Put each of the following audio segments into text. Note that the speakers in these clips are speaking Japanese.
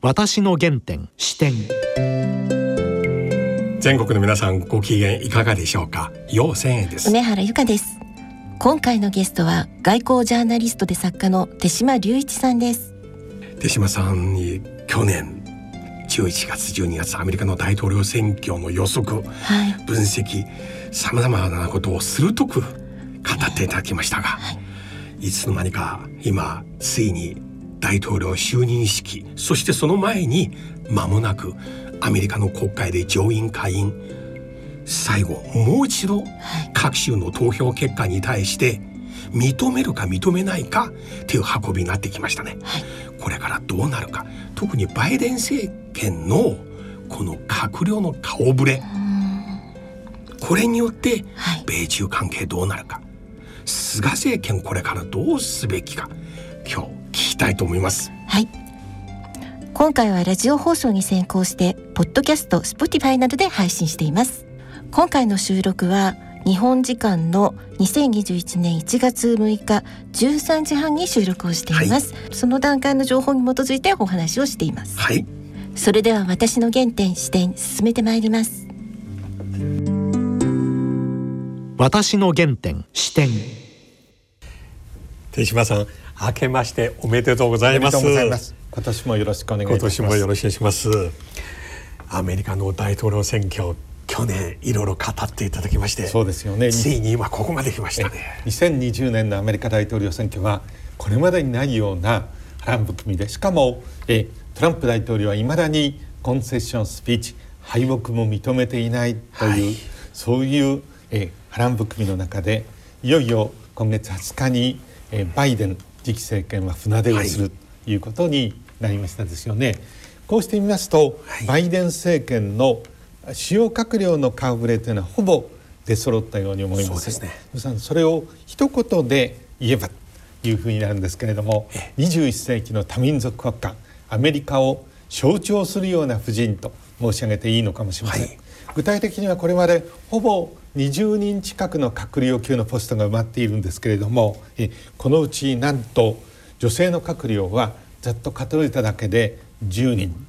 私の原点視点。全国の皆さんご機嫌いかがでしょうか？陽千円です。梅原由香です。今回のゲストは外交ジャーナリストで作家の手島隆一さんです。手島さんに去年11月12月アメリカの大統領選挙の予測、はい、分析さまざまなことを鋭く語っていただきましたが、はい、いつの間にか今ついに大統領就任式そしてその前に間もなくアメリカの国会で上院下院最後もう一度各州の投票結果に対して認めるか認めないかっていう運びになってきましたね。はい、これからどうなるか。特にバイデン政権のこの閣僚の顔ぶれ。これによって米中関係どうなるか、はい、菅政権これからどうすべきか。今日聞きたいと思います。はい。今回はラジオ放送に先行してポッドキャスト、 Spotify などで配信しています。今回の収録は日本時間の2021年1月6日13時半に収録をしています、はい、その段階の情報に基づいてお話をしています。はい。それでは私の原点視点進めてまいります。私の原点視点。手島さん明けましておめでとうございます。今年もよろしくお願い今年もよろしくお願いします。アメリカの大統領選挙去年いろいろ語っていただきましてそうですよね。ついに今ここまで来ましたね。2020年のアメリカ大統領選挙はこれまでにないような波乱含みでしかもえトランプ大統領はいまだにコンセッションスピーチ敗北も認めていないという、はい、そういうえ波乱含みの中でいよいよ今月20日にえバイデン次期政権は船出をするということになりましたですよね。こうしてみますと、はい、バイデン政権の主要閣僚の顔ぶれというのはほぼ出揃ったように思います。そね、それを一言で言えばというふうになるんですけれども、21世紀の多民族国家アメリカを象徴するような夫人と申し上げていいのかもしれません。はい、具体的にはこれまでほぼ20人近くの閣僚級のポストが埋まっているんですけれどもえこのうちなんと女性の閣僚はざっと数えただけで10人。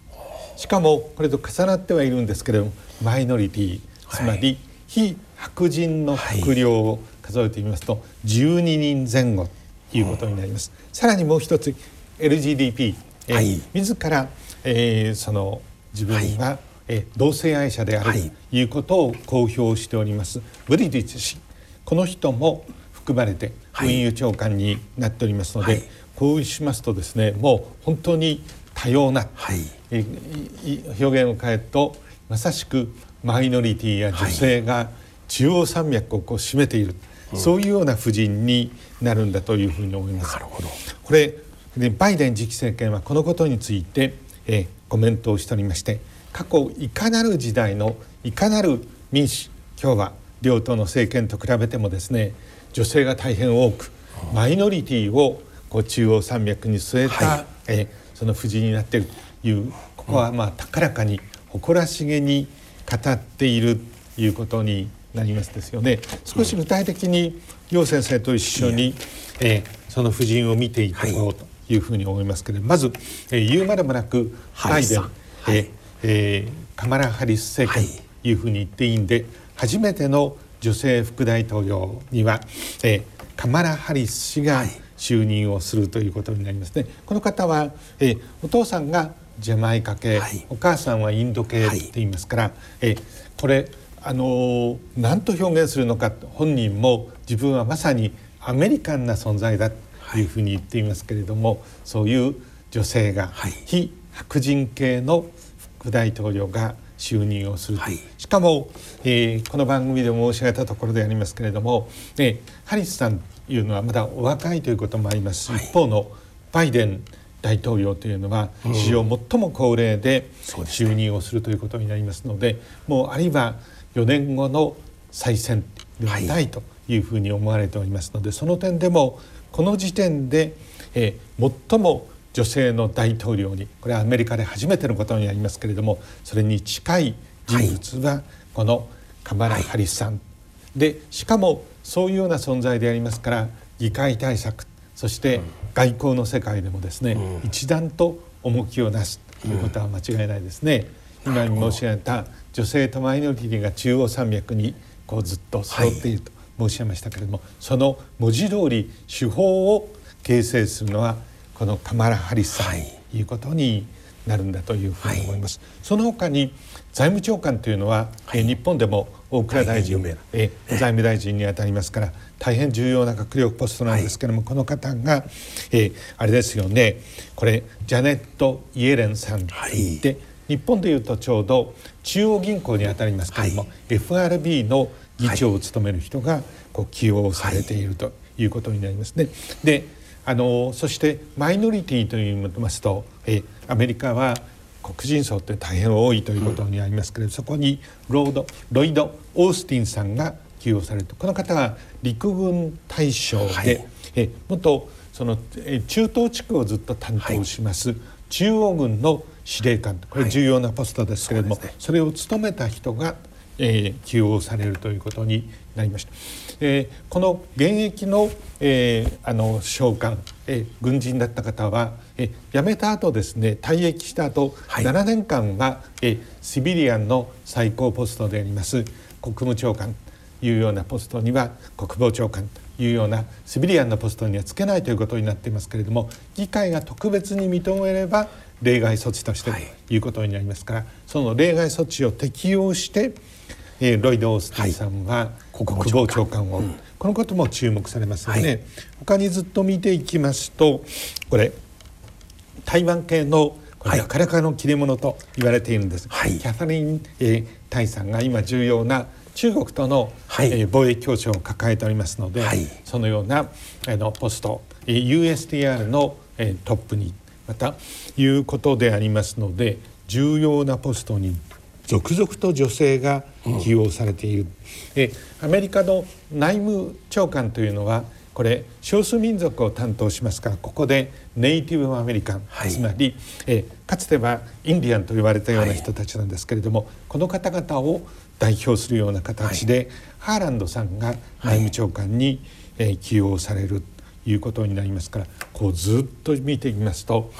しかもこれと重なってはいるんですけれどもマイノリティ。つまり非白人の閣僚を数えてみますと12人前後ということになります。さらにもう一つ LGDP、えーはい、自ら、えー、その自分が、はい、えー、同性愛者であるとい。うことを公表しております、ブリディッチ氏この人も含まれて運輸長官になっておりますので、はい、こうしますとですねもう本当に多様な、はい、え表現を変えるとまさしくマイノリティや女性が中央山脈をこう占めている、はい、そういうような布陣になるんだというふうに思います。なるほど。これでバイデン次期政権はこのことについて、えコメントをしておりまして過去いかなる時代のいかなる民主今日は両党の政権と比べてもですね女性が大変多くマイノリティをこう中央山脈に据えた、はい、えその布陣になっているというここはまあ高らかに誇らしげに語っているということになりますですよね。少し具体的に楊先生と一緒に、えー、その布陣を見ていこうというふうに思いますけれどまず、えー、言うまでもなくバイデン、はい、えー、カマラ・ハリス政権というふうに言っていいんで初めての女性副大統領には、えー、カマラ・ハリス氏が就任をするということになりますね。この方は、えー、お父さんがジャマイカ系、はい、お母さんはインド系って言いますから、はい、えこれあの何と表現するのか本人も自分はまさにアメリカンな存在だというふうに言っていますけれども、はい、そういう女性が、非白人系の副大統領が就任をする、はい、しかも、えー、この番組で申し上げたところでありますけれども、えー、ハリスさんというのはまだお若いということもあります。し、はい、一方のバイデン大統領というのは史上最も高齢で就任をするということになりますので、もうあるいは4年後の再選ではないというふうに思われておりますので、その点でもこの時点で、えー、最も女性の大統領にこれはアメリカで初めてのことになりますけれどもそれに近い人物はこのカマラ・ハリスさん、でしかもそういうような存在でありますから議会対策そして外交の世界でもですね、うん、一段と重きをなすということは間違いないですね。うん、今に申し上げた女性とマイノリティが中央山脈にこうずっと揃っていると申し上げましたけれども、はい、その文字通り手法を形成するのはこのカマラ・ハリスさんとい。うことになるんだというふうに思います。はい、その他に財務長官というのは、はい、日本でも大蔵大臣、え財務大臣にあたりますから大変重要な閣僚ポストなんですけども、はい、この方が、えあれですよね。これジャネット・イエレンさんで、はい、日本でいうとちょうど中央銀行にあたりますけれども、はい、FRB の議長を務める人がこう起用されているということになりますね。であのそしてマイノリティといいますとえアメリカは黒人層って大変多いということにありますけれど、うん、そこにロードロイド・オースティンさんが起用されるとこの方は陸軍大将で、はい、え元その中東地区をずっと担当します、はい、中央軍の司令官これ重要なポストですけれども、はいそね、それを務めた人が、えー、起用されるということになりました。えー、この現役の,、えー、あの将官、えー、軍人だった方は、えー、辞めた後ですね退役した後、はい、7年間は、えー、シビリアンの最高ポストであります国務長官というようなポストには国防長官というようなシビリアンのポストにはつけないということになっていますけれども議会が特別に認めれば例外措置としてとい。うことになりますから、はい、その例外措置を適用してえー、ロイド・オースティンさんは国防長官を、うん、このことも注目されますよね、はい、他にずっと見ていきますとこれ台湾系のこれなかなかの切れ者と言われているんです、はい、キャサリン、えー、タイさんが今重要な中国との、はい、えー、貿易協調を抱えておりますので、はい、そのようなあのポスト、えー、USTR の、えー、トップにまたいうことでありますので重要なポストに続々と女性が起用されている、うん、アメリカの内務長官というのはこれ少数民族を担当しますからここでネイティブアメリカン、はい、つまり、えかつてはインディアンと言われたような人たちなんですけれども、はい、この方々を代表するような形で、はい、ハーランドさんが内務長官に、え起用されるということになりますからこうずっと見てみますと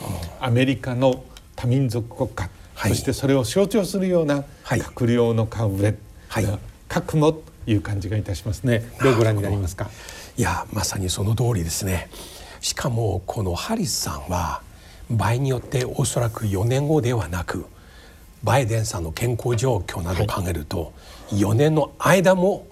アメリカの多民族国家そしてそれを象徴するような閣僚の顔ぶれ、はい、覚悟という感じがいたしますね。どうご覧になりますか？いやまさにその通りですね。しかもこのハリスさんは場合によっておそらく4年後ではなくバイデンさんの健康状況などを考えると、はい、4年の間も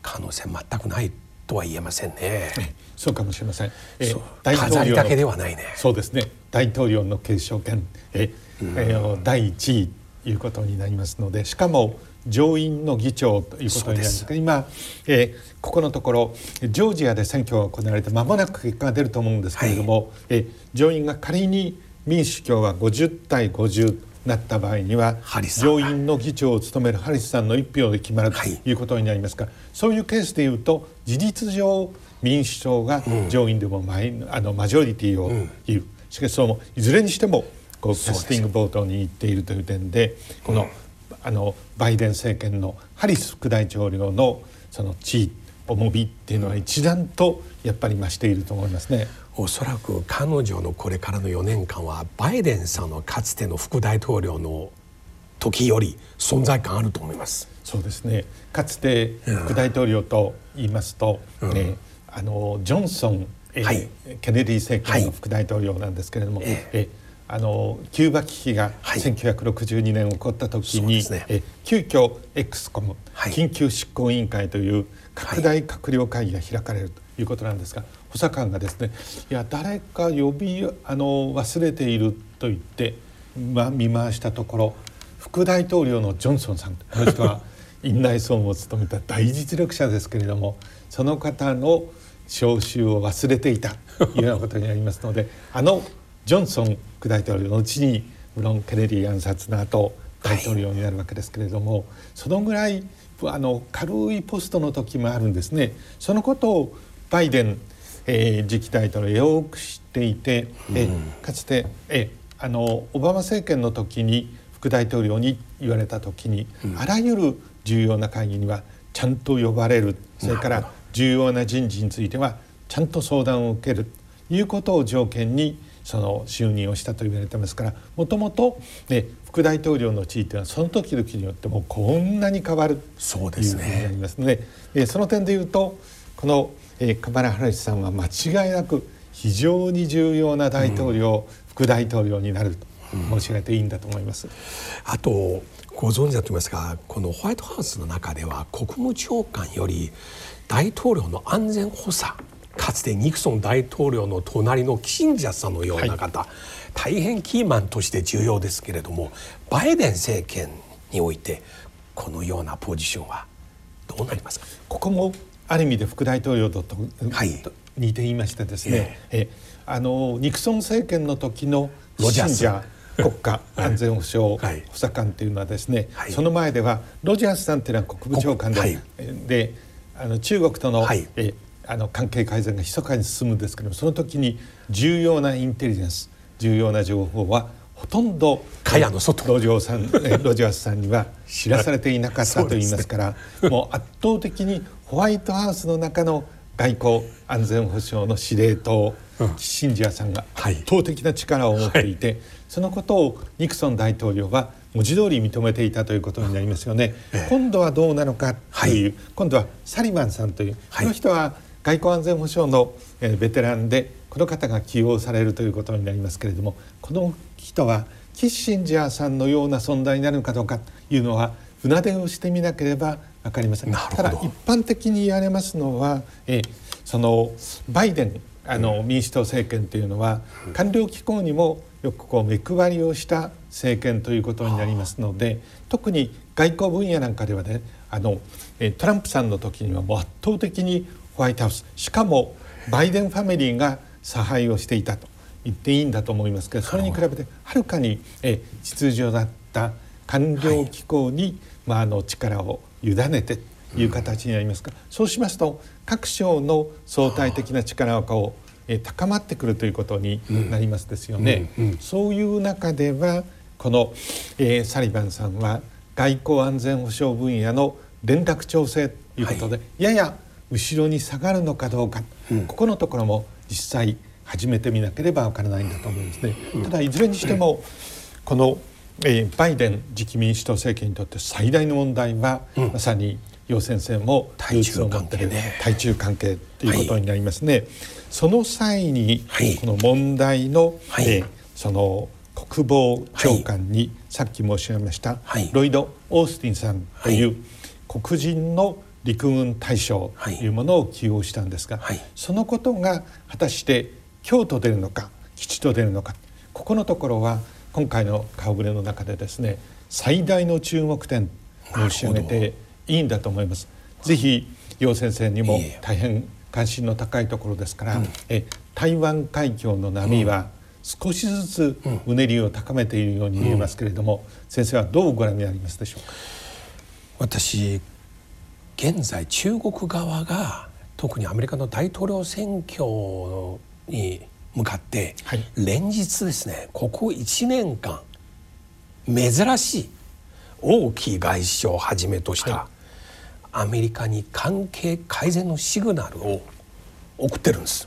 可能性全くないとは言えませんね。そうかもしれません。えー、大統領だけではないね。そうですね。大統領の継承権、ええー、第1位ということになりますのでしかも上院の議長ということになります。が今、えー、ここのところジョージアで選挙が行われて間もなく結果が出ると思うんですけれども、はい、え上院が仮に民主共和50対50なった場合には上院の議長を務めるハリスさんの1票で決まるということになりますが、はい、そういうケースでいうと事実上民主党が上院でもマイ、うん、あのマジョリティを言う、うん、しかしそのいずれにしてもこうキャスティングボートに行っているという点でこの,、あのバイデン政権のハリス副大統領のその地位重みっていうのは一段とやっぱり増していると思いますね。おそらく彼女のこれからの4年間はバイデンさんのかつての副大統領の時より存在感あると思います。そうですね。かつて副大統領と言いますと、うん、ね、あのジョンソン、えー、はい、ケネディ政権の副大統領なんですけれども、はい、えーあのキューバ危機が1962年起こった時に、はいね、え急遽 X コム、はい、緊急執行委員会という拡大閣僚会議が開かれるということなんですが、補佐官がですねいや誰か呼びあの忘れていると言って、ま、見回したところ副大統領のジョンソンさんこの人は 院内総務を務めた大実力者ですけれどもその方の招集を忘れていたというようなことになりますのであのジョンソン副大統領のうちに無論ケネディ暗殺の後大統領になるわけですけれども、はい、そのぐらいあの軽いポストの時もあるんですね。そのことをバイデン、えー、次期大統領よく知っていて、うん、えかつてえあのオバマ政権の時に副大統領に言われた時に、うん、あらゆる重要な会議にはちゃんと呼ばれる。それから重要な人事についてはちゃんと相談を受ける。ということを条件にその就任をしたと言われてますからもともと、ね、副大統領の地位というのはその時々によってもこんなに変わるそうですね。になりますので、えその点で言うとこの、えー、カマラ・ハリスさんは間違いなく非常に重要な大統領、うん、副大統領になると申し上げていいんだと思います。あとご存知だと思いますがこのホワイトハウスの中では国務長官より大統領の安全補佐かつてニクソン大統領の隣のキシンジャーさんのような方、はい、大変キーマンとして重要ですけれどもバイデン政権においてこのようなポジションはどうなりますか？ここもある意味で副大統領とと、はい、似ていましてですね、ええ。あのニクソン政権の時のロジャース国家 安全保障補佐官というのはですね、はい、その前ではロジャースさんというのは国務長官ではい、であの中国との,、えあの関係改善が密かに進むんですけどもその時に重要なインテリジェンス重要な情報はほとんど蚊帳の外 ロジさんロジャースさんには知らされていなかったといいますから、もう圧倒的にホワイトハウスの中の外交安全保障の司令塔、うん、シンジアさんが圧倒的な力を持っていて、はい、そのことをニクソン大統領は文字通り認めていたということになりますよね。ええ、今度はどうなのかという、はい、今度はサリバンさんという、この人は外交安全保障のベテランでこの方が起用されるということになりますけれどもこの人はキッシンジャーさんのような存在になるのかどうかというのは船出をしてみなければ分かりません。ただ一般的に言われますのは、えそのバイデンあの民主党政権というのは官僚機構にもよくこう目配りをした政権ということになりますので特に外交分野なんかではねあのトランプさんの時にはもう圧倒的にホワイトハウス。しかもバイデンファミリーが差配をしていたと。言っていいんだと思いますけどそれに比べてはるかに秩序だった官僚機構に、まあ、あの力を委ねてという形になりますが、そうしますと各省の相対的な力をえ高まってくるということになりますですよね。そういう中ではこの、えー、サリバンさんは外交安全保障分野の連絡調整ということで、はい、やや後ろに下がるのかどうか、うん、ここのところも実際始めてみなければわからないんだと思うんですね。ただいずれにしてもこの、えー、バイデン次期民主党政権にとって最大の問題は、うん、まさに楊先生も対中関係、ね、対中関係ということになりますね。はい、その際に、この問題の、はい、えー、その国防長官に、さっき申し上げました、ロイド・オースティンさんという黒人の陸軍大将というものを起用したんですが、そのことが果たして京都出るのか吉と出るのかここのところは今回の顔ぶれの中でですね最大の注目点申し上げていいんだと思います。ぜひ楊先生にも大変関心の高いところですから、うん、え台湾海峡の波は少しずつうねりを高めているように見えますけれども、うん、先生はどうご覧になりますでしょうか？私現在中国側が特にアメリカの大統領選挙に向かって連日ですね、ここ1年間珍しい大きい外相をはじめとしたアメリカに関係改善のシグナルを送ってるんです。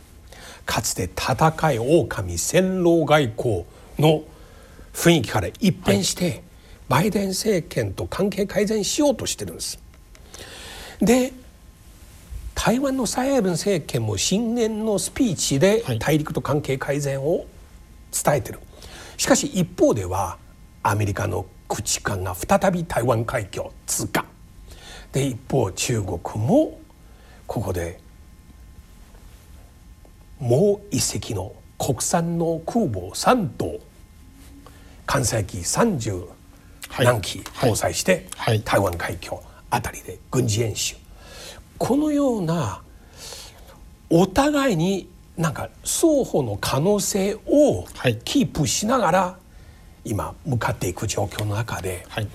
かつて戦い狼戦狼外交の雰囲気から一変して、バイデン政権と関係改善しようとしてるんですで台湾の蔡英文政権も新年のスピーチで大陸と関係改善を伝えてる、しかし一方ではアメリカの口官が再び台湾海峡通過。で一方中国もここでもう一隻の国産の空母3頭関西機30何機搭載して、台湾海峡あたりで軍事演習。このようなお互いになんか双方の可能性をキープしながら今向かっていく状況の中で、はい、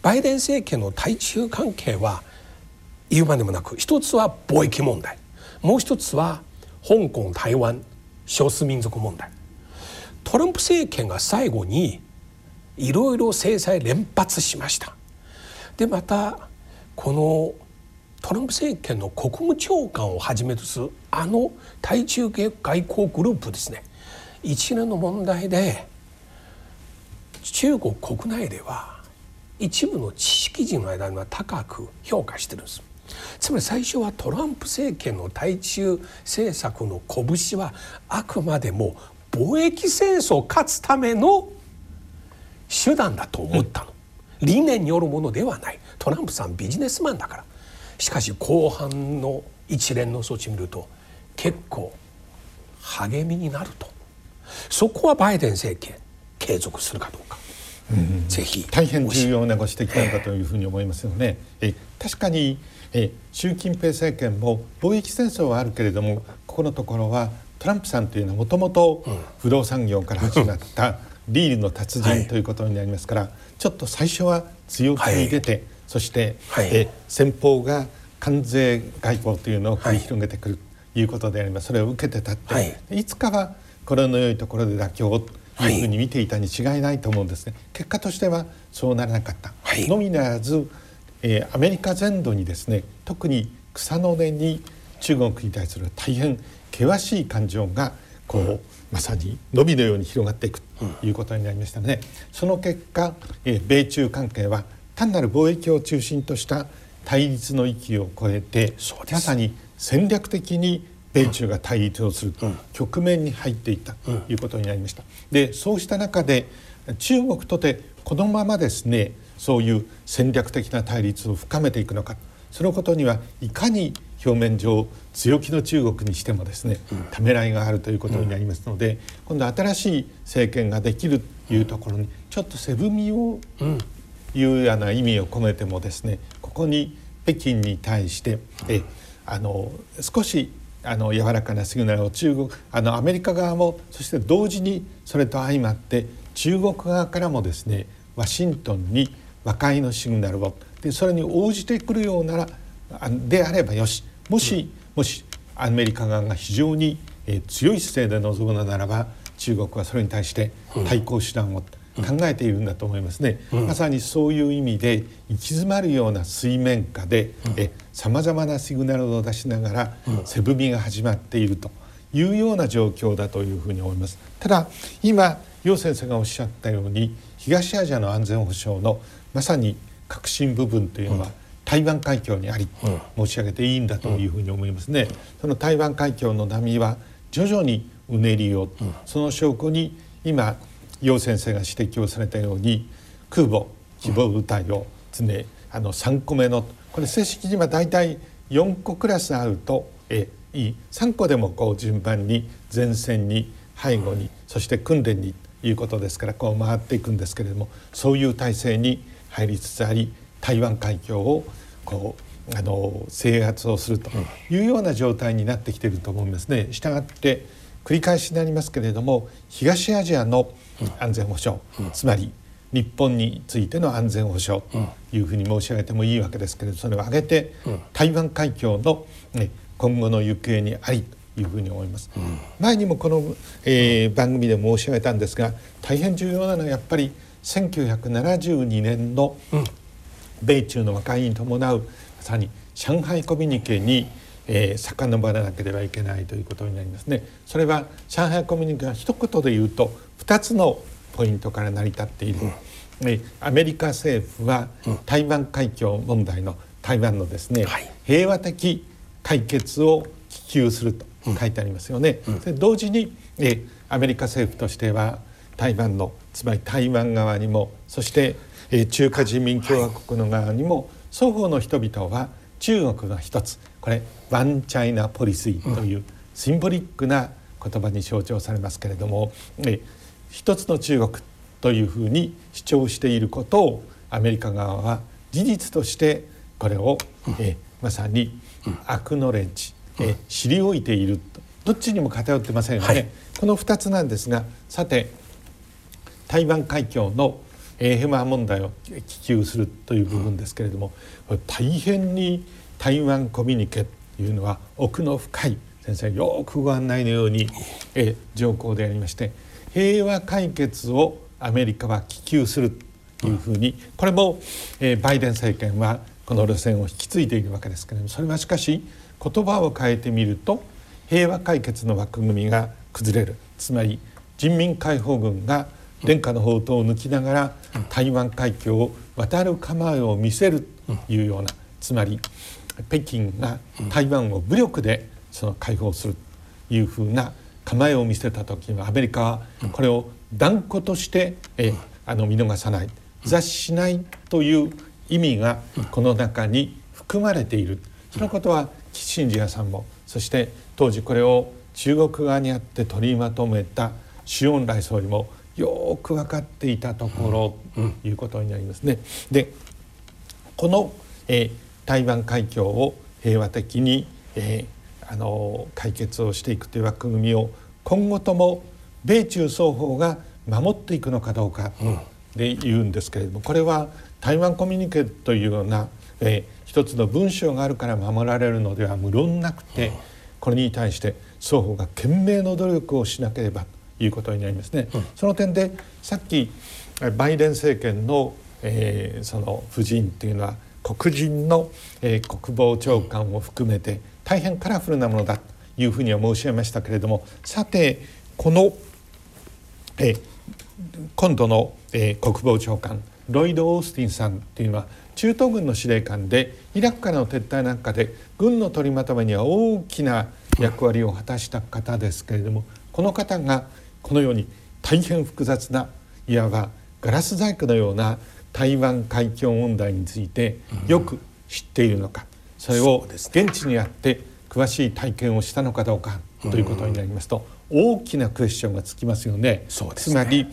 バイデン政権の対中関係は言うまでもなく一つは貿易問題。もう一つは香港台湾少数民族問題。トランプ政権が最後にいろいろ制裁連発しました。でまたこのトランプ政権の国務長官をはじめとするあの対中外交グループですね一連の問題で中国国内では一部の知識人の間には高く評価してるんです。つまり最初はトランプ政権の対中政策の拳はあくまでも貿易戦争を勝つための手段だと思ったの、理念によるものではない。トランプさんビジネスマンだから。しかし後半の一連の措置見ると結構励みになると。そこはバイデン政権継続するかどうか、うん、ぜひ大変重要なご指摘なのかというふうに思いますよね。え確かにえ習近平政権も貿易戦争はあるけれどもここのところはトランプさんというのはもともと不動産業から始まった リールの達人ということになりますから、ちょっと最初は強気に出て、そして、え先方が関税外交というのを繰り広げてくるということであります。それを受けて立って、い、つかはこれの良いところで妥協というふうに見ていたに違いないと思うんですね。結果としてはそうならなかった、のみならず、えー、アメリカ全土にですね特に草の根に中国に対する大変険しい感情がこう、うん、まさに伸びのように広がっていくということになりましたね。その結果、えー、米中関係は単なる貿易を中心とした対立の域を超えてまさに戦略的に米中が対立をする局面に入っていったということになりました。でそうした中で中国とてこのままですねそういう戦略的な対立を深めていくのかそのことにはいかに表面上強気の中国にしてもですね、ためらいがあるということになりますので、今度新しい政権ができるというところにちょっと背踏みをいうような意味を込めてもですねここに北京に対してえあの少しあの柔らかなシグナルを中国あのアメリカ側もそして同時にそれと相まって中国側からもですねワシントンに和解のシグナルをでそれに応じてくるようならであればよしもし、もしアメリカ側が非常に、え強い姿勢で臨むのならば中国はそれに対して対抗手段を考えているんだと思いますね、うん、まさにそういう意味で行き詰まるような水面下でさまざまなシグナルを出しながら背踏みが始まっているというような状況だというふうに思います。ただ今楊先生がおっしゃったように東アジアの安全保障のまさに核心部分というのは、台湾海峡にあり、申し上げていいんだというふうに思いますね。その台湾海峡の波は徐々にうねりを、その証拠に今楊先生が指摘をされたように空母希望部隊を常あの3個目のこれ正式には大体4個クラスあるとえいい3個でもこう順番に前線に背後にそして訓練にということですからこう回っていくんですけれどもそういう体制に入りつつあり台湾海峡をこうあの制圧をするというような状態になってきていると思いますね。したがって繰り返しになりますけれども東アジアの安全保障、つまり日本についての安全保障というふうに申し上げてもいいわけですけれどそれを挙げて台湾海峡の、ね、今後の行方にありというふうに思います。前にもこの、えー、番組で申し上げたんですが大変重要なのはやっぱり1972年の米中の和解に伴うまさに上海コミュニケに、えー、遡らなければいけないということになりますね。それは上海コミュニケは一言で言うと2つのポイントから成り立っている、うん、アメリカ政府は台湾海峡問題の台湾のですね、はい、平和的解決を希求すると書いてありますよね。うん、で同時に、えアメリカ政府としては台湾のつまり台湾側にもそして、え中華人民共和国の側にも双方の人々は中国の一つ。これワンチャイナポリシーというシンボリックな言葉に象徴されますけれども、え一つの中国というふうに主張していることをアメリカ側は事実としてこれを、えまさにアクノレッジ、え知り置いていると。どっちにも偏ってませんよね、はい、この2つなんですがさて台湾海峡の平和問題を希求するという部分ですけれども大変に台湾コミュニケというのは奥の深い先生よくご案内のように、え条項でありまして平和解決をアメリカは希求するというふうにこれも、えバイデン政権はこの路線を引き継いでいるわけですけれどもそれはしかし言葉を変えてみると平和解決の枠組みが崩れるつまり人民解放軍が殿下の宝刀を抜きながら台湾海峡を渡る構えを見せるというようなつまり北京が台湾を武力でその解放するというふうな構えを見せた時にはアメリカはこれを断固としてえあの見逃さない雑しないという意味がこの中に含まれている。そのことはキッシンジャーさんもそして当時これを中国側にあって取りまとめた周恩来総理もよく分かっていたところということになりますね。でこの、えー、台湾海峡を平和的に、えー、あの解決をしていくという枠組みを今後とも米中双方が守っていくのかどうかで言うんですけれどもこれは台湾コミュニケというような、えー、一つの文章があるから守られるのでは無論なくてこれに対して双方が懸命の努力をしなければということになりますね。その点でさっきバイデン政権の、えー、その夫人っていうのは黒人の、えー、国防長官を含めて大変カラフルなものだというふうには申し上げましたけれどもさてこの、えー、今度の、えー、国防長官ロイド・オースティンさんというのは中東軍の司令官でイラクからの撤退なんかで軍の取りまとめには大きな役割を果たした方ですけれどもこの方がこのように大変複雑ないわばガラス細工のような台湾海峡問題についてよく知っているのか、それを現地にあって詳しい体験をしたのかどうかということになりますと、大きなクエスチョンがつきますよね。つまり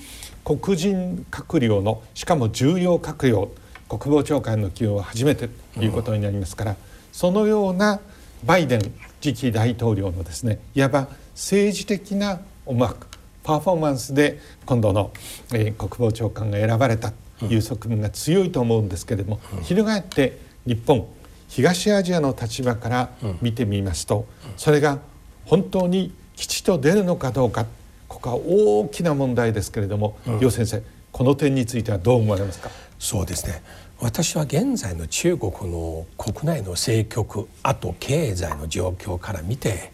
黒人閣僚のしかも重要閣僚国防長官の起用は初めてということになりますから、そのようなバイデン次期大統領のですねいわば政治的な思惑パフォーマンスで今度の、えー、国防長官が選ばれたという側面が強いと思うんですけれども、うん、翻って日本東アジアの立場から見てみますと、それが本当に吉と出るのかどうかここは大きな問題ですけれども、楊、うん、先生この点についてはどう思われますか？そうですね。私は現在の中国の国内の政局あと経済の状況から見て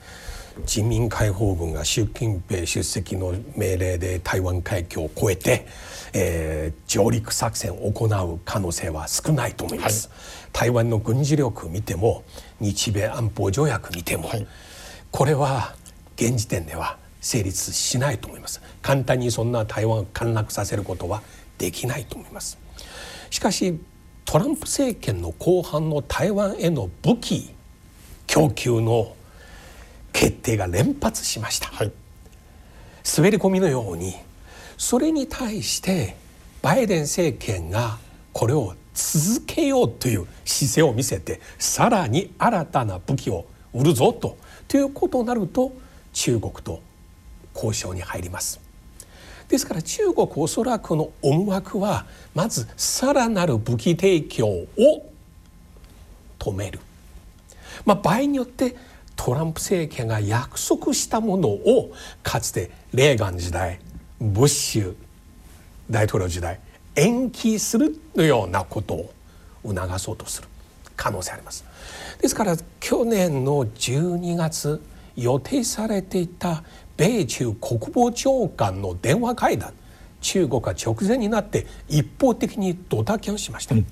人民解放軍が習近平出席の命令で台湾海峡を越えて、えー、上陸作戦を行う可能性は少ないと思います、はい、台湾の軍事力を見ても日米安保条約見ても、はい、これは現時点では成立しないと思います。簡単にそんな台湾を陥落させることはできないと思います。しかしトランプ政権の後半の台湾への武器供給の決定が連発しました、はい、滑り込みのようにそれに対してバイデン政権がこれを続けようという姿勢を見せてさらに新たな武器を売るぞとということになると中国と交渉に入ります。ですから中国おそらくの思惑はまずさらなる武器提供を止める、まあ、場合によってトランプ政権が約束したものをかつてレーガン時代ブッシュ大統領時代延期するのようなことを促そうとする可能性あります。ですから去年の12月予定されていた米中国防長官の電話会談中国が直前になって一方的にドタキャンしました、うん、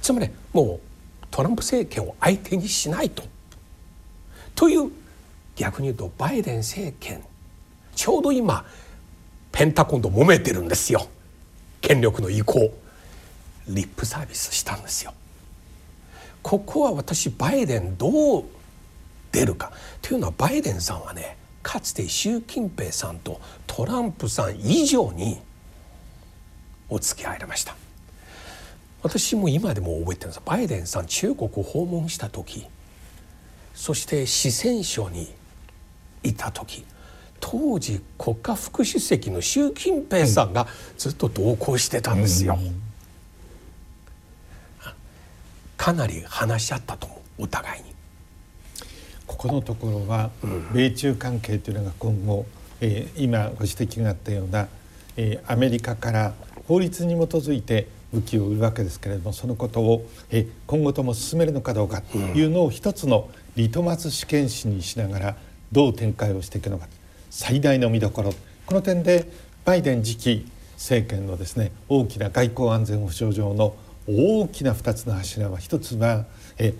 つまりもうトランプ政権を相手にしないとという逆に言うとバイデン政権ちょうど今ペンタゴンと揉めてるんですよ。権力の移行。リップサービスしたんですよ。ここは私バイデンどう出るか。というのはバイデンさんはねかつて習近平さんとトランプさん以上にお付き合いありました。私も今でも覚えてるんです。バイデンさん中国を訪問した時そして四川省にいた時当時国家副主席の習近平さんがずっと同行してたんですよ。かなり話し合ったと思うお互いに。ここのところは、米中関係というのが今後、えー、今ご指摘があったような、えー、アメリカから法律に基づいて武器を売るわけですけれどもそのことを、え、今後とも進めるのかどうかというのを一つのリトマス試験紙にしながらどう展開をしていくのか。最大の見どころ。この点でバイデン次期政権のですね大きな外交安全保障上の大きな2つの柱は一つはえ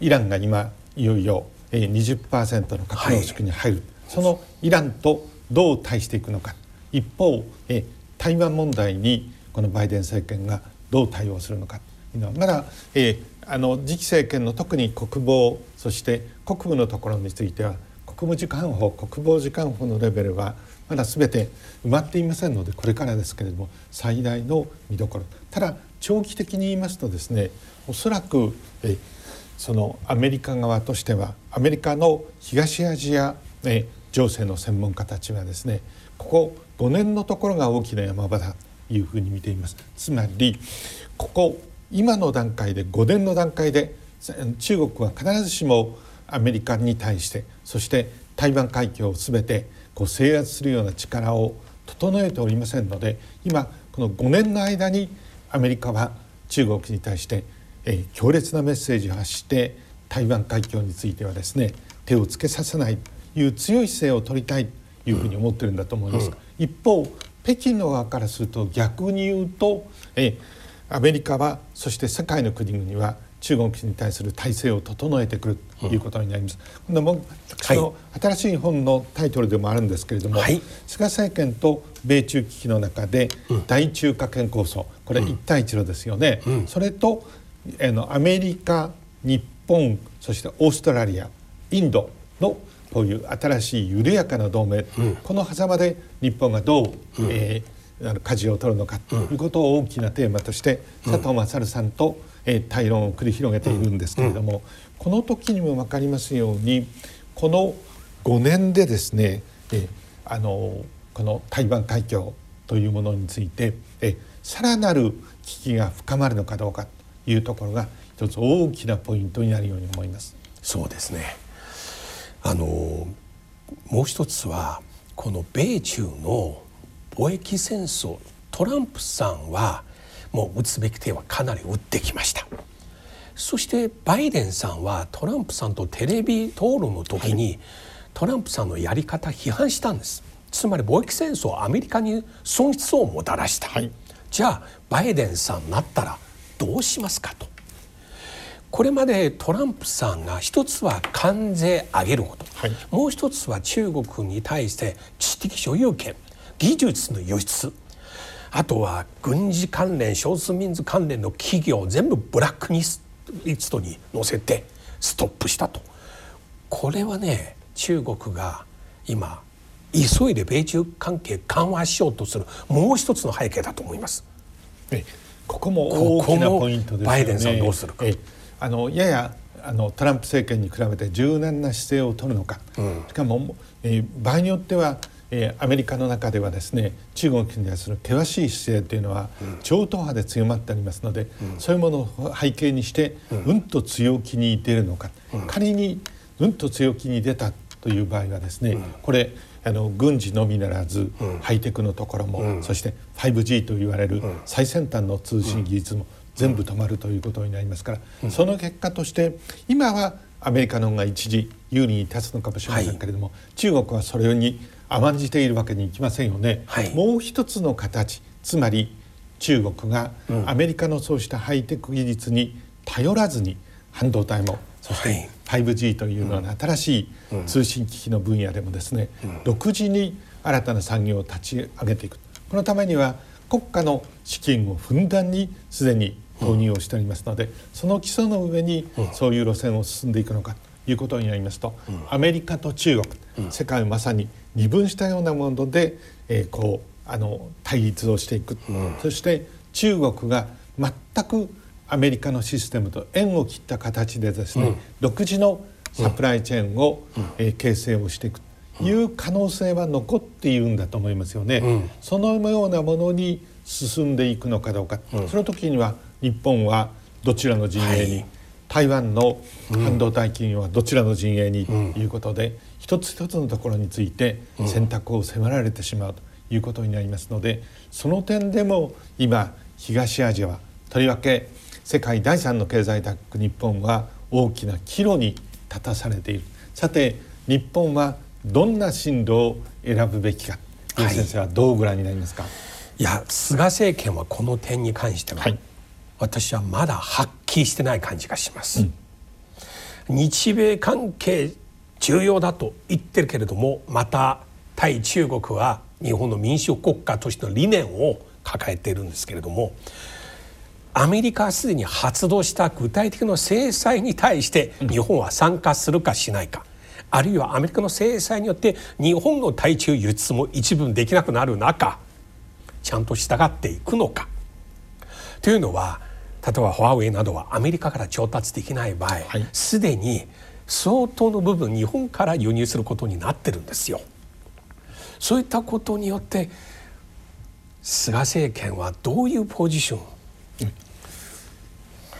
イランが今いよいよ20%の核濃縮に入る、はい、そのイランとどう対していくのか。一方え台湾問題にこのバイデン政権がどう対応するのかというのはまだ、えあの次期政権の特に国防そして国務のところについては国務次官補国防次官補のレベルはまだ全て埋まっていませんのでこれからですけれども最大の見どころ。ただ長期的に言いますとですねおそらくえそのアメリカ側としてはアメリカの東アジアえ情勢の専門家たちはですねここ5年のところが大きな山場だ。いうふうに見ていますつまりここ今の段階で5年の段階で中国は必ずしもアメリカに対してそして台湾海峡を全てこう制圧するような力を整えておりませんので今この5年の間にアメリカは中国に対して、えー、強烈なメッセージを発して台湾海峡についてはですね手をつけさせないという強い姿勢を取りたいというふうに思ってるんだと思います。うんうん、一方北京の側からすると逆に言うと、えー、アメリカはそして世界の国々は中国に対する体制を整えてくるということになります。うん、もその新しい本のタイトルでもあるんですけれども、はい、菅政権と米中危機の中で大中華圏構想これ一帯一路ですよね。うん、それとあのアメリカ日本そしてオーストラリアインドのこういう新しい緩やかな同盟、うん、この狭間で日本がどう、うん、えーあの舵を取るのかということを大きなテーマとして佐藤勝さんと、えー、対論を繰り広げているんですけれども、この時にも分かりますようにこの5年でですね、えー、あのこの台湾海峡というものについて、えー、さらなる危機が深まるのかどうかというところが一つ大きなポイントになるように思います。そうですねあのもう一つはこの米中の貿易戦争トランプさんはもう打つべき手はかなり打ってきました。そしてバイデンさんはトランプさんとテレビ討論の時に、はい、トランプさんのやり方批判したんです。つまり貿易戦争アメリカに損失をもたらした、はい、じゃあバイデンさんになったらどうしますかとこれまでトランプさんが一つは関税上げること、はい、もう一つは中国に対して知的所有権技術の輸出。あとは軍事関連少数民族関連の企業を全部ブラックリストに載せてストップしたと。これはね中国が今急いで米中関係緩和しようとするもう一つの背景だと思います。ここも大きなポイントです、ね、バイデンさんどうするか。あのややあのトランプ政権に比べて柔軟な姿勢を取るのか、うん、しかも、えー、場合によってはえー、アメリカの中ではですね中国に対する険しい姿勢というのは超党派で強まってありますので、うん、そういうものを背景にして、うん、うんと強気に出るのか、うん、仮にうんと強気に出たという場合はですね、うん、これあの軍事のみならず、ハイテクのところも、そして 5G と言われる最先端の通信技術も全部止まるということになりますから、その結果として今はアメリカの方が一時有利に立つのかもしれませんけれども、はい、中国はそれに甘んじているわけにいきませんよね、はい、もう一つの形つまり中国がアメリカのそうしたハイテク技術に頼らずに半導体もそして 5G というのは新しい通信機器の分野でもですね、独自に新たな産業を立ち上げていく。このためには国家の資金をふんだんにすでに投入をしておりますので、その基礎の上にそういう路線を進んでいくのかということになりますと、アメリカと中国、世界をまさに二分したようなもので、えー、こうあの対立をしていく、うん、そして中国が全くアメリカのシステムと縁を切った形でですね、うん、独自のサプライチェーンを、うん、えー、形成をしていく。という可能性は残っているんだと思いますよね。うん、そのようなものに進んでいくのかどうか、その時には日本はどちらの陣営に、はい、台湾の半導体企業はどちらの陣営にということで、一つ一つのところについて選択を迫られてしまうということになりますのでその点でも今東アジアはとりわけ世界第三の経済大国日本は大きな岐路に立たされている。さて日本はどんな進路を選ぶべきかはい、先生はどうご覧になりますか？いや菅政権はこの点に関しては、はい、私はまだはっきりしてない感じがします、うん、日米関係重要だと言ってるけれどもまた対中国は日本の民主国家としての理念を抱えているんですけれどもアメリカはすでに発動した具体的な制裁に対して日本は参加するかしないか、あるいはアメリカの制裁によって日本の対中輸出も一部できなくなる中ちゃんと従っていくのか。というのは例えばファーウェイなどはアメリカから調達できない場合すで、はい、に相当の部分日本から輸入することになってるんですよ。そういったことによって菅政権はどういうポジション、うん、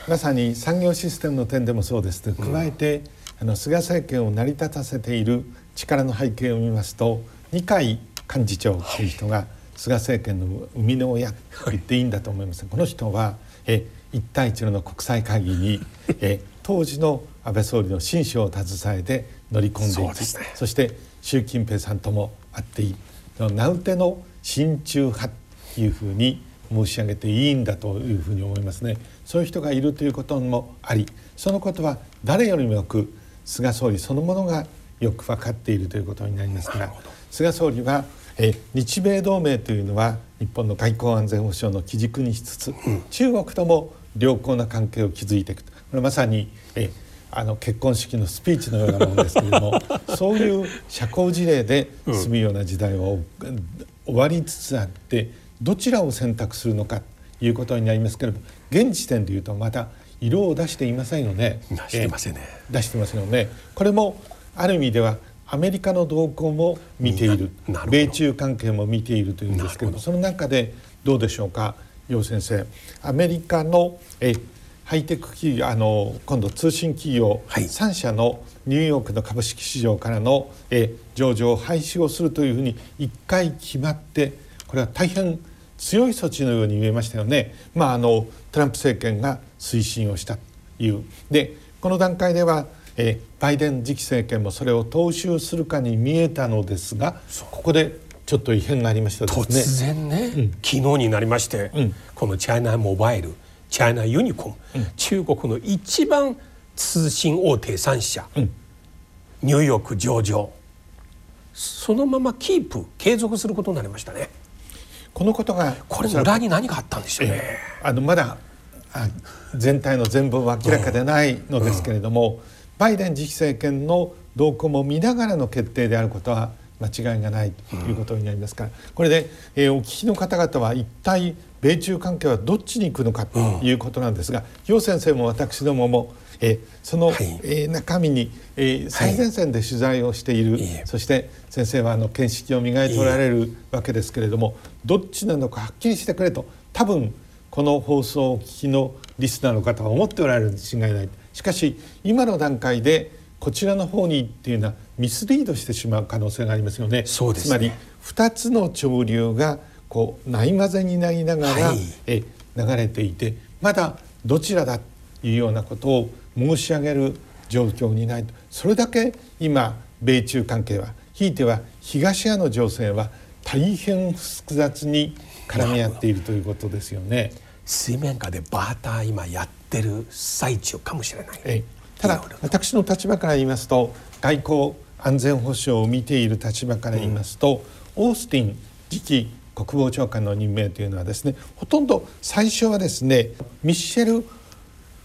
まさに産業システムの点でもそうです。加えて、うん、あの菅政権を成り立たせている力の背景を見ますと二階幹事長という人が菅政権の生みの親と言っていいんだと思います、はい、この人はえ一帯一路の国際会議に え当時の安倍総理の親書を携えて乗り込んでいきそ,、ね、そして習近平さんとも会っていい名うての親中派というふうに申し上げていいんだというふうに思いますね。そういう人がいるということもありそのことは誰よりもよく菅総理そのものがよく分かっているということになりますから菅総理はえ日米同盟というのは日本の外交安全保障の基軸にしつつ、中国とも良好な関係を築いていくとこれまさにえあの結婚式のスピーチのようなものですけれども そういう社交辞令で済むような時代は、終わりつつあってどちらを選択するのかということになりますけれども現時点でいうとまだ色を出していませんよね。出してませんね。出してますよね。これもある意味ではアメリカの動向も見ている。米中関係も見ているというんですけどその中でどうでしょうか楊先生。アメリカのえハイテク企業あの今度通信企業、はい、3社のニューヨークの株式市場からのえ上場を廃止をするというふうに1回決まってこれは大変強い措置のように見えましたよね。まあ、あのトランプ政権が推進をしたという。でこの段階ではえバイデン次期政権もそれを踏襲するかに見えたのですがここでちょっと異変がありました、ね、突然ね、うん、昨日になりまして、うん、このチャイナモバイルチャイナユニコム、うん、中国の一番通信大手3社、ニューヨーク上場そのままキープ継続することになりましたね。このことがこれ裏に何があったんでしょうね。あのまだ全体の全貌は明らかでないのですけれども、バイデン次期政権の動向も見ながらの決定であることは間違いがないということになりますから、これで、えー、お聞きの方々は一体米中関係はどっちに行くのかということなんですが楊、先生も私どもも、えー、その、はい、えー、中身に、えー、最前線で取材をしている、はい、そして先生はあの見識を磨いておられるわけですけれどもどっちなのかはっきりしてくれと多分この放送をお聞きのリスナーの方は思っておられるに違いない。しかし今の段階でこちらの方にっていうのはミスリードしてしまう可能性がありますよね。ね、つまり2つの潮流がこうない混ぜになりながら、はい、え流れていてまだどちらだというようなことを申し上げる状況にないとそれだけ今米中関係はひいては東アの情勢は大変複雑に絡み合っているということですよね。水面下でバーター今やってる最中かもしれない。えただ私の立場から言いますと外交安全保障を見ている立場から言いますと、うん、オースティン次期国防長官の任命というのはですねほとんど最初はですねミッシェル・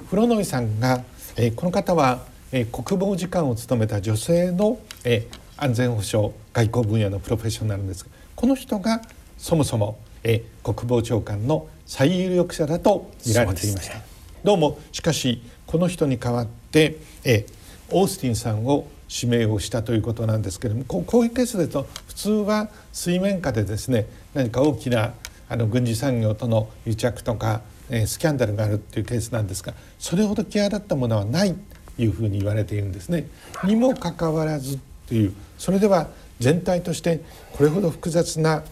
フロノイさんが、えー、この方は、えー、国防次官を務めた女性の、えー、安全保障外交分野のプロフェッショナルです。がこの人がそもそも、えー、国防長官の最有力者だと見られていました、ね、どうもしかしこの人に代わってえオースティンさんを指名をしたということなんですけれどもこういうケースですと普通は水面下でですね何か大きなあの軍事産業との癒着とか、え、スキャンダルがあるっていうケースなんですがそれほど際立ったものはないというふうに言われているんですね。にもかかわらずというそれでは全体としてこれほど複雑な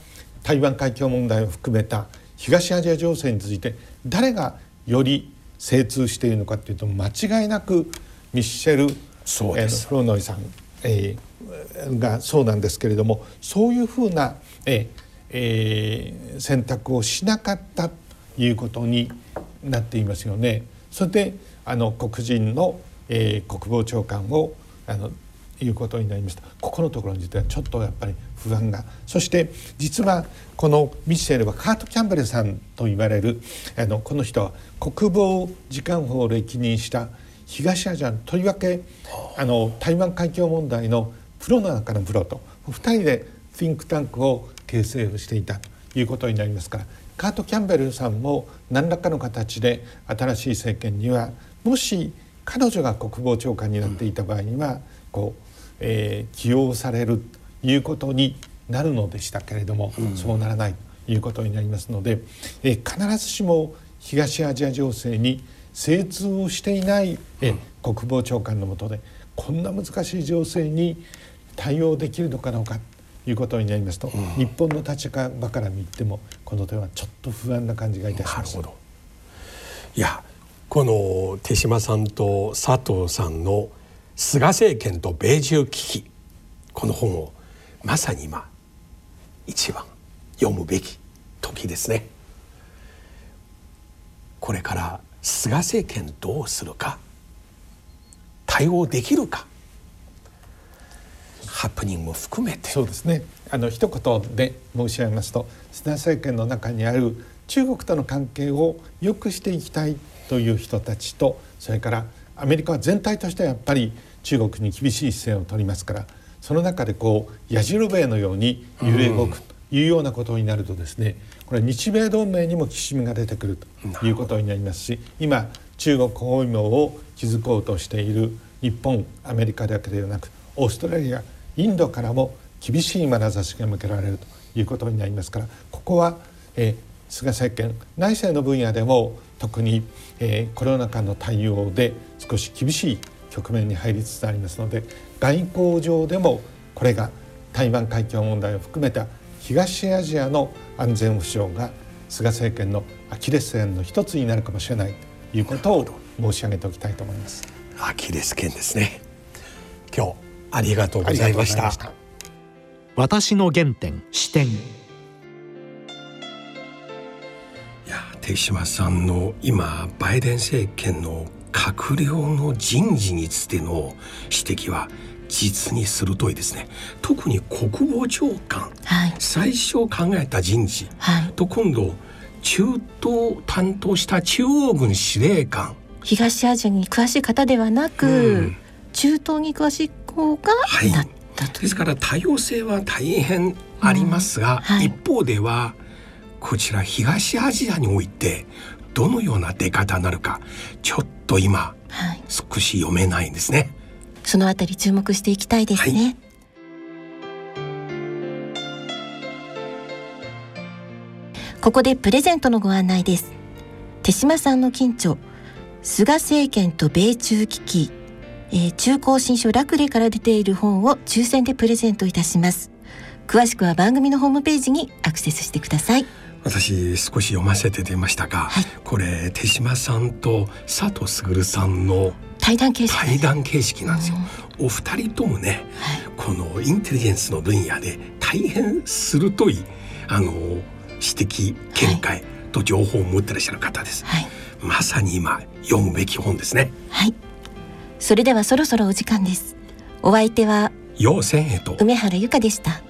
台湾海峡問題を含めた東アジア情勢について誰がより精通しているのかというと間違いなくミッシェル・フロノイさんえー、がそうなんですけれどもそういうふうな、えーえー、選択をしなかったということになっていますよね。それであの黒人の、えー、国防長官をあのいうことになりましたここのところについてはちょっとやっぱり不安が。そして実はこのミッシェルはカート・キャンベルさんと言われるあのこの人は国防次官補を歴任した東アジアとりわけあの台湾海峡問題のプロの中のプロと2人でシンクタンクを形成していたということになりますからカート・キャンベルさんも何らかの形で新しい政権にはもし彼女が国防長官になっていた場合にはこう、えー、起用されるいうことになるのでしたけれども、うん、そうならないということになりますので、えー、必ずしも東アジア情勢に精通をしていない、え国防長官のもとでこんな難しい情勢に対応できるのかどうかいうことになりますと、うん、日本の立場から見てもこの点はちょっと不安な感じがいたします。いやこの手島さんと佐藤さんの菅政権と米中危機この本をまさに今一番読むべき時ですね。これから菅政権どうするか対応できるかハプニングも含めてそうですねあの一言で申し上げますと菅政権の中にある中国との関係を良くしていきたいという人たちとそれからアメリカは全体としてはやっぱり中国に厳しい姿勢を取りますからその中でこう矢印のように揺れ動くというようなことになるとですねこれ日米同盟にもきしみが出てくるということになりますし今中国包囲網を築こうとしている日本アメリカだけではなくオーストラリアインドからも厳しい眼差しが向けられるということになりますからここは、えー、菅政権内政の分野でも特に、えー、コロナ禍の対応で少し厳しい局面に入りつつありますので外交上でもこれが台湾海峡問題を含めた東アジアの安全保障が菅政権のアキレス腱の一つになるかもしれないということを申し上げておきたいと思います。アキレス腱ですね。今日ありがとうございました。私の原点視点いや手島さんの今バイデン政権の閣僚の人事についての指摘は実に鋭いですね。特に国防長官、はい、最初考えた人事、はい、と今度中東担当した中央軍司令官。東アジアに詳しい方ではなく、うん、中東に詳しい方がなったと、はい、ですから多様性は大変ありますが、うん。はい、一方ではこちら東アジアにおいてどのような出方になるかちょっと今、はい、少し読めないんですね。そのあたり注目していきたいですね。ここでプレゼントのご案内です。手島さんの近所、菅政権と米中危機えー、中高新書ラクレから出ている本を抽選でプレゼントいたします詳しくは番組のホームページにアクセスしてください私少し読ませて出ましたが、はい、これ手島さんと佐藤卓さんの対談形式。対談形式なんですよ、お二人ともね、はい、このインテリジェンスの分野で大変鋭いあの指摘見解と情報を持ってらっしゃる方です、はい、まさに今読むべき本ですね。はい。それではそろそろお時間です。お相手は陽千恵と。梅原由香でした